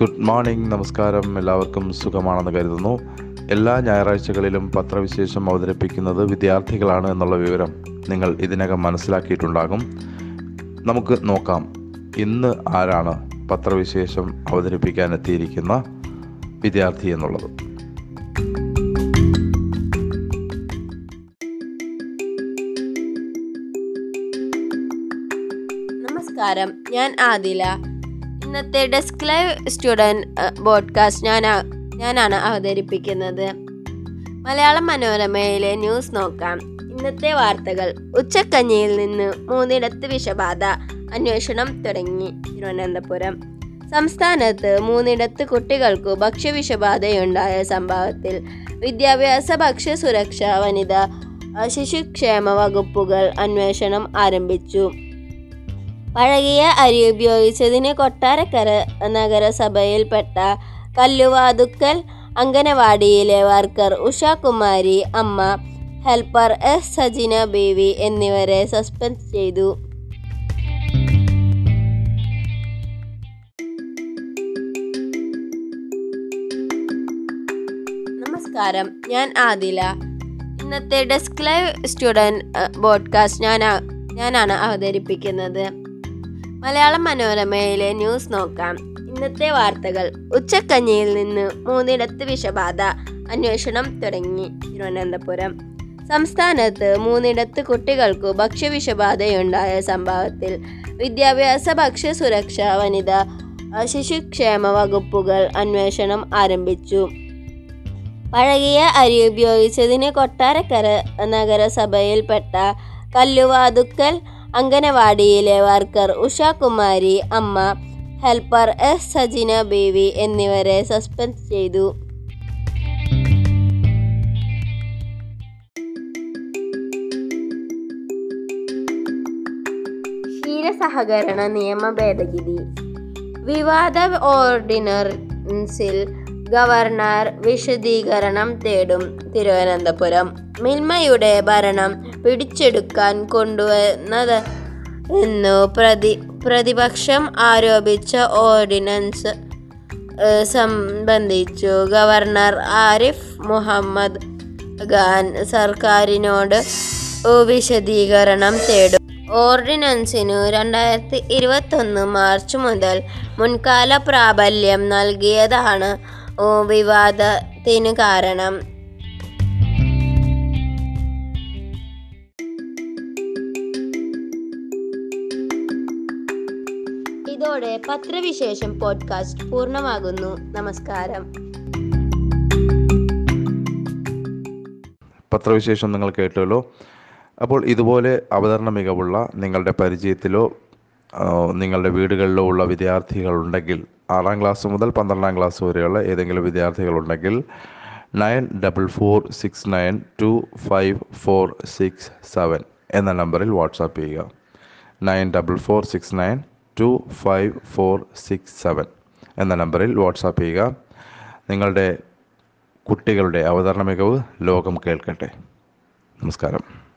Good morning നമസ്കാരം. എല്ലാവർക്കും സുഖമാണെന്ന് കരുതുന്നു. എല്ലാ ഞായറാഴ്ചകളിലും പത്രവിശേഷം അവതരിപ്പിക്കുന്നത് വിദ്യാർത്ഥികളാണ് എന്നുള്ള വിവരം നിങ്ങൾ ഇതിനകം മനസ്സിലാക്കിയിട്ടുണ്ടാകും. നമുക്ക് നോക്കാം. ഇന്ന് ആരാണ് പത്രവിശേഷം അവതരിപ്പിക്കാൻ എത്തിയിരിക്കുന്ന വിദ്യാർത്ഥി എന്നുള്ളത്? നമസ്കാരം. ഞാൻ ആദില. ഇന്നത്തെ ഡെസ്ക് ലൈവ് സ്റ്റുഡന്റ് ബോഡ്കാസ്റ്റ് ഞാൻ ഞാനാണ് അവതരിപ്പിക്കുന്നത്. മലയാള മനോരമയിലെ ന്യൂസ് നോക്കാം. ഇന്നത്തെ വാർത്തകൾ. ഉച്ചക്കഞ്ഞിയിൽ നിന്ന് മൂന്നിടത്ത് വിഷബാധ. അന്വേഷണം തുടങ്ങി. തിരുവനന്തപുരം. സംസ്ഥാനത്ത് മൂന്നിടത്ത് കുട്ടികൾക്കു ഭക്ഷ്യവിഷബാധയുണ്ടായ സംഭവത്തിൽ വിദ്യാഭ്യാസ ഭക്ഷ്യസുരക്ഷ വനിത ശിശുക്ഷേമ വകുപ്പുകൾ അന്വേഷണം ആരംഭിച്ചു. പഴകിയ അരി ഉപയോഗിച്ചതിന് കൊട്ടാരക്കര നഗരസഭയിൽപ്പെട്ട Kalluvathukkal അംഗനവാടിയിലെ worker Ushakumari Amma helper S Sajina Baby എന്നിവരെ സസ്പെൻഡ് ചെയ്തു. നമസ്കാരം. ഞാൻ ആദില. ഇന്നത്തെ ഡെസ്ക് ലൈവ് സ്റ്റുഡന്റ് ബോഡ്കാസ്റ്റ് ഞാൻ ഞാനാണ് അവതരിപ്പിക്കുന്നത്. മലയാളം മനോരമയിലെ ന്യൂസ് നോക്കാം. ഇന്നത്തെ വാർത്തകൾ. ഉച്ചക്കഞ്ഞിയിൽ നിന്ന് മൂന്നിടത്ത് വിഷബാധ. അന്വേഷണം തുടങ്ങി. തിരുവനന്തപുരം. സംസ്ഥാനത്ത് മൂന്നിടത്ത് കുട്ടികൾക്കു ഭക്ഷ്യവിഷബാധയുണ്ടായ സംഭവത്തിൽ വിദ്യാഭ്യാസ ഭക്ഷ്യസുരക്ഷ വനിത ശിശുക്ഷേമ വകുപ്പുകൾ അന്വേഷണം ആരംഭിച്ചു. പഴകിയ അരി ഉപയോഗിച്ചതിന് കൊട്ടാരക്കര നഗരസഭയിൽപ്പെട്ട Kalluvathukkal അംഗനവാടിയിലെ worker Ushakumari Amma helper S Sajina Baby എന്നിവരെ സസ്പെൻഡ് ചെയ്തു. ക്ഷീരസഹകരണ നിയമ ഭേദഗതി. വിവാദ ഓർഡിനൻസിൽ ഗവർണർ വിശദീകരണം തേടും തിരുവനന്തപുരം. മിൽമയുടെ ഭരണം പിടിച്ചെടുക്കാൻ കൊണ്ടുവന്നത് എന്നു പ്രതി പ്രതിപക്ഷം ആരോപിച്ച ഓർഡിനൻസ് സംബന്ധിച്ചു ഗവർണർ ആരിഫ് മുഹമ്മദ് ഖാൻ സർക്കാരിനോട് വിശദീകരണം തേടും. ഓർഡിനൻസിനു രണ്ടായിരത്തി ഇരുപത്തൊന്ന് മാർച്ച് മുതൽ മുൻകാല പ്രാബല്യം നൽകിയതാണ് വിവാദത്തിന് കാരണം. ഇതോടെ പത്രവിശേഷം പോഡ്കാസ്റ്റ് പൂർണമാകുന്നു. നമസ്കാരം. പത്രവിശേഷം നിങ്ങൾ കേട്ടല്ലോ. അപ്പോൾ ഇതുപോലെ അവതരണ മികവുള്ള നിങ്ങളുടെ പരിചയത്തിലോ നിങ്ങളുടെ വീടുകളിലോ ഉള്ള വിദ്യാർത്ഥികളുണ്ടെങ്കിൽ ആറാം ക്ലാസ് മുതൽ പന്ത്രണ്ടാം ക്ലാസ് വരെയുള്ള ഏതെങ്കിലും വിദ്യാർത്ഥികളുണ്ടെങ്കിൽ nine double four six nine two five four six seven എന്ന നമ്പറിൽ വാട്സാപ്പ് ചെയ്യുക. Nine double four six nine two five four six seven എന്ന നമ്പറിൽ വാട്സാപ്പ് ചെയ്യുക. നിങ്ങളുടെ കുട്ടികളുടെ അവതരണ മികവ് ലോകം കേൾക്കട്ടെ. നമസ്കാരം.